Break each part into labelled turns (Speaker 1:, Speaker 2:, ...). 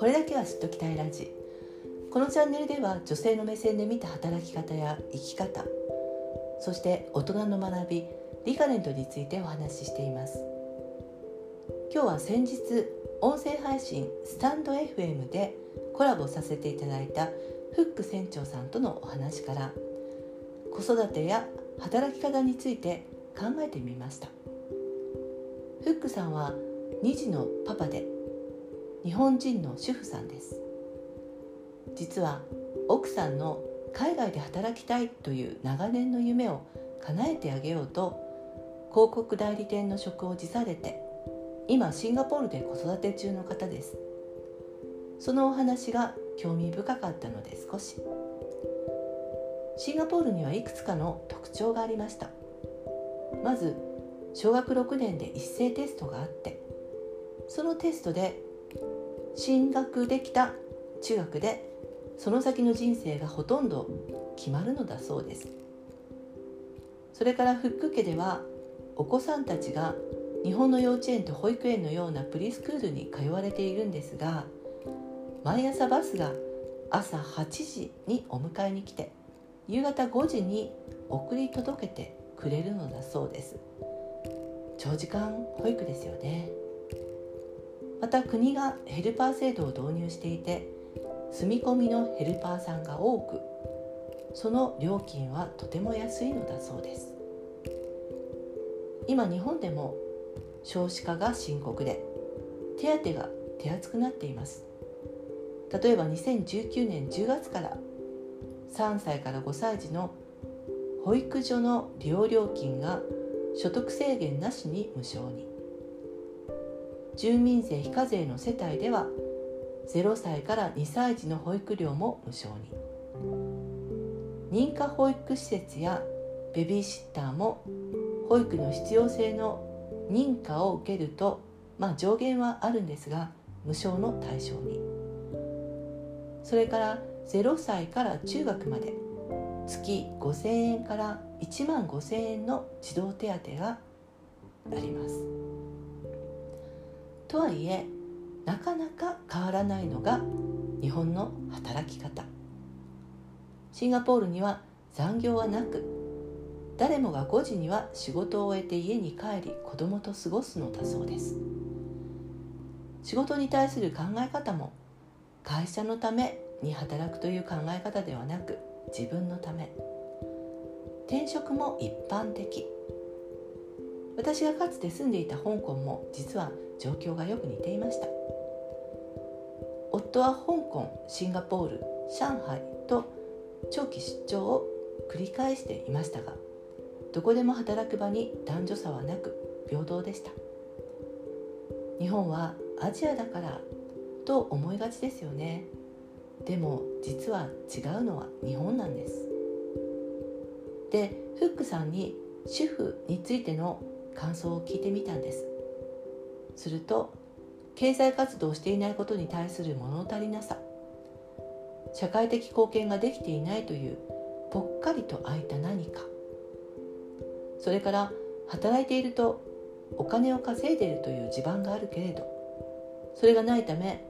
Speaker 1: これだけは知っときたいラジ。このチャンネルでは女性の目線で見た働き方や生き方そして大人の学びリカレントについてお話ししています。今日は先日音声配信スタンド FM でコラボさせていただいたフック船長さんとのお話から子育てや働き方について考えてみました。フックさんは2児のパパで日本人の主婦さんです。実は奥さんの海外で働きたいという長年の夢を叶えてあげようと広告代理店の職を辞されて今シンガポールで子育て中の方です。そのお話が興味深かったので少し。シンガポールにはいくつかの特徴がありました。まず小学6年で一斉テストがあってそのテストで進学できた中学でその先の人生がほとんど決まるのだそうです。それからフック家ではお子さんたちが日本の幼稚園と保育園のようなプリスクールに通われているんですが毎朝バスが朝8時にお迎えに来て夕方5時に送り届けてくれるのだそうです。長時間保育ですよね。また国がヘルパー制度を導入していて住み込みのヘルパーさんが多くその料金はとても安いのだそうです。今日本でも少子化が深刻で手当が手厚くなっています。例えば2019年10月から3歳から5歳児の保育所の利用料金が所得制限なしに無償に。住民税非課税の世帯では0歳から2歳児の保育料も無償に。認可保育施設やベビーシッターも保育の必要性の認可を受けると、まあ、上限はあるんですが無償の対象に。それから0歳から中学まで月5000円から1万5000円の児童手当があります。とはいえなかなか変わらないのが日本の働き方。シンガポールには残業はなく誰もが5時には仕事を終えて家に帰り子供と過ごすのだそうです。仕事に対する考え方も会社のために働くという考え方ではなく自分のため。転職も一般的。私がかつて住んでいた香港も実は状況がよく似ていました。夫は香港シンガポール上海と長期出張を繰り返していましたがどこでも働く場に男女差はなく平等でした。日本はアジアだからと思いがちですよね。でも実は違うのは日本なんです。でフックさんに主婦についての感想を聞いてみたんです。すると経済活動をしていないことに対する物足りなさ社会的貢献ができていないというぽっかりと空いた何かそれから働いているとお金を稼いでいるという地盤があるけれどそれがないため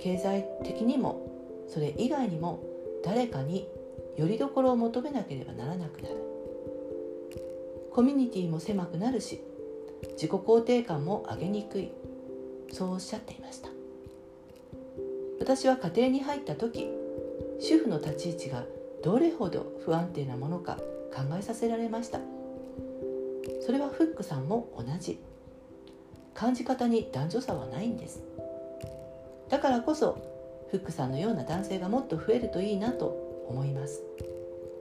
Speaker 1: 経済的にもそれ以外にも誰かによりどころを求めなければならなくなる。コミュニティも狭くなるし自己肯定感も上げにくい。そうおっしゃっていました。私は家庭に入った時主婦の立ち位置がどれほど不安定なものか考えさせられました。それはフックさんも同じ。感じ方に男女差はないんです。だからこそフックさんのような男性がもっと増えるといいなと思います。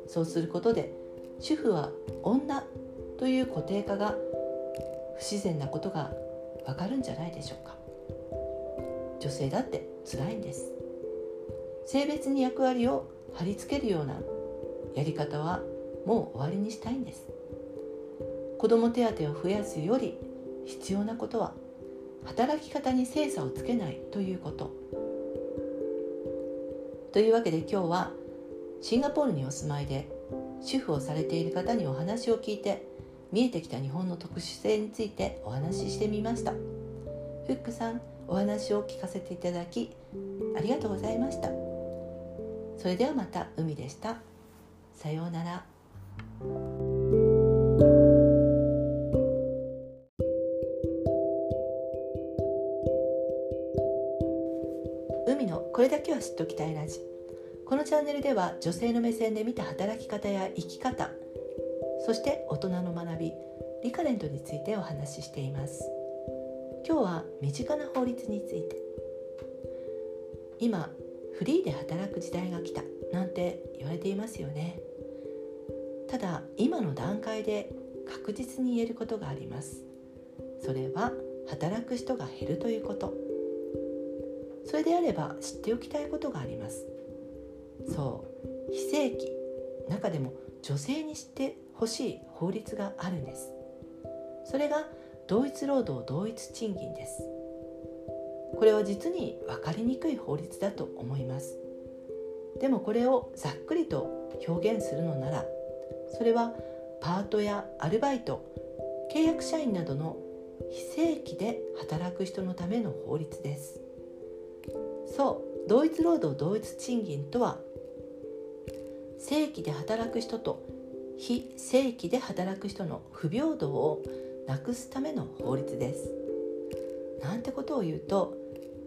Speaker 1: そうすることで主婦は女という固定化が不自然なことがわかるんじゃないでしょうか。女性だって辛いんです。性別に役割を貼り付けるようなやり方はもう終わりにしたいんです。子ども手当を増やすより必要なことは働き方に精査をつけないということ。というわけで今日はシンガポールにお住まいで主婦をされている方にお話を聞いて見えてきた日本の特殊性についてお話ししてみました。フックさんお話を聞かせていただきありがとうございました。それではまた海でした。さようなら。海のこれだけは知っておきたいラジ。このチャンネルでは女性の目線で見た働き方や生き方そして大人の学びリカレントについてお話ししています。今日は身近な法律について。今フリーで働く時代が来たなんて言われていますよね。ただ今の段階で確実に言えることがあります。それは働く人が減るということ。それであれば知っておきたいことがあります。そう非正規中でも女性に知ってほしい法律があるんです。それが同一労働同一賃金です。これは実に分かりにくい法律だと思います。でもこれをざっくりと表現するのならそれはパートやアルバイト契約社員などの非正規で働く人のための法律です。そう同一労働同一賃金とは正規で働く人と非正規で働く人の不平等をなくすための法律です。なんてことを言うと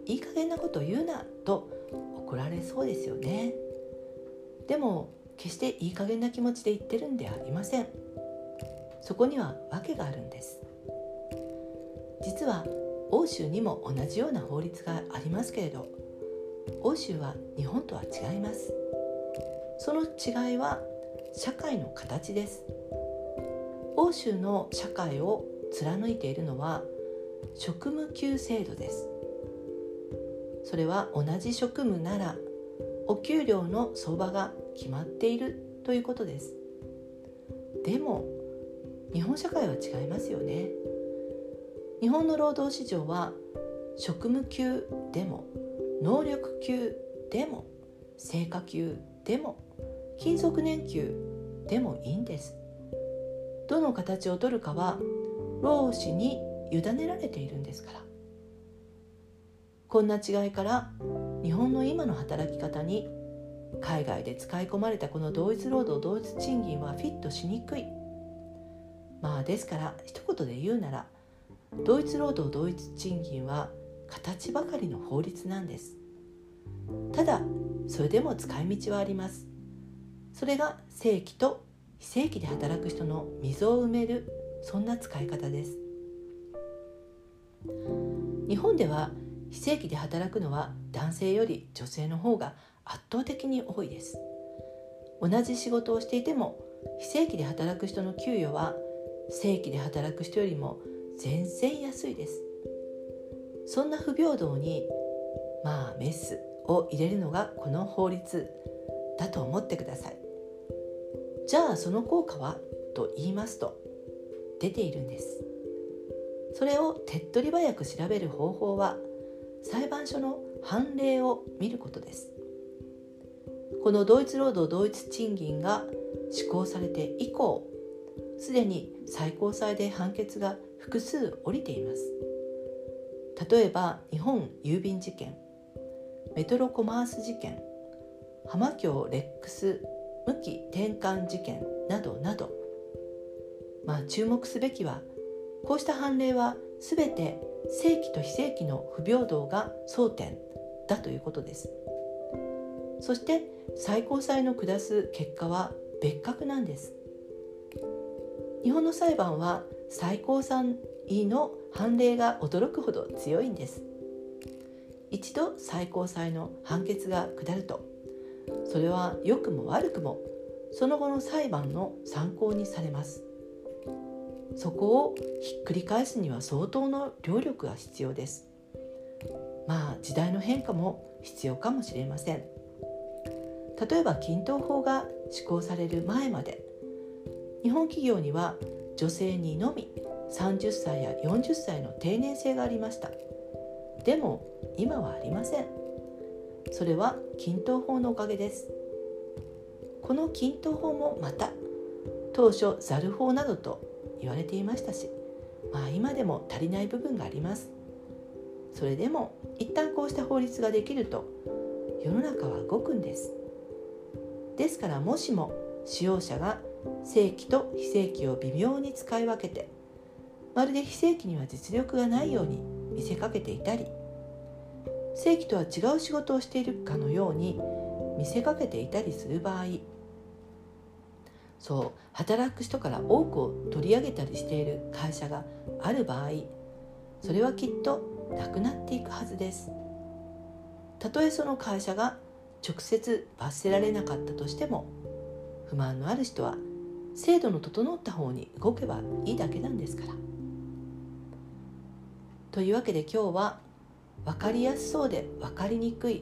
Speaker 1: いい加減なことを言うなと怒られそうですよね。でも決していい加減な気持ちで言ってるんではありません。そこには訳があるんです。実は欧州にも同じような法律がありますけれど欧州は日本とは違います。その違いは社会の形です。欧州の社会を貫いているのは職務給制度です。それは同じ職務ならお給料の相場が決まっているということです。でも日本社会は違いますよね。日本の労働市場は職務給でも能力給でも成果給でも勤続年給でもいいんです。どの形を取るかは労使に委ねられているんですから。こんな違いから日本の今の働き方に海外で使い込まれたこの同一労働同一賃金はフィットしにくい。まあですから一言で言うなら同一労働同一賃金は形ばかりの法律なんです。ただそれでも使い道はあります。それが正規と非正規で働く人の溝を埋めるそんな使い方です。日本では非正規で働くのは男性より女性の方が圧倒的に多いです。同じ仕事をしていても非正規で働く人の給与は正規で働く人よりも全然安いです。そんな不平等にまあメスを入れるのがこの法律だと思ってください。じゃあその効果は？と言いますと出ているんです。それを手っ取り早く調べる方法は裁判所の判例を見ることです。この同一労働同一賃金が施行されて以降すでに最高裁で判決が複数降りています。例えば日本郵便事件メトロコマース事件浜京レックス無期転換事件などなど。まあ注目すべきはこうした判例は全て正規と非正規の不平等が争点だということです。そして最高裁の下す結果は別格なんです。日本の裁判は最高裁の判例が驚くほど強いんです。一度最高裁の判決が下るとそれは良くも悪くもその後の裁判の参考にされます。そこをひっくり返すには相当の労力が必要です。まあ時代の変化も必要かもしれません。例えば均等法が施行される前まで日本企業には女性にのみ30歳や40歳の定年制がありました。でも今はありません。それは均等法のおかげです。この均等法もまた当初ザル法などと言われていましたしまあ今でも足りない部分があります。それでも一旦こうした法律ができると世の中は動くんです。ですからもしも使用者が正規と非正規を微妙に使い分けてまるで非正規には実力がないように見せかけていたり正規とは違う仕事をしているかのように見せかけていたりする場合そう働く人から多くを取り上げたりしている会社がある場合それはきっとなくなっていくはずですたとえその会社が直接罰せられなかったとしても不満のある人は制度の整った方に動けばいいだけなんですから。というわけで今日は分かりやすそうで分かりにくい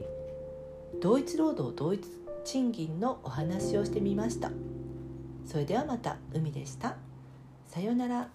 Speaker 1: 同一労働同一賃金のお話をしてみました。それではまた海でした。さようなら。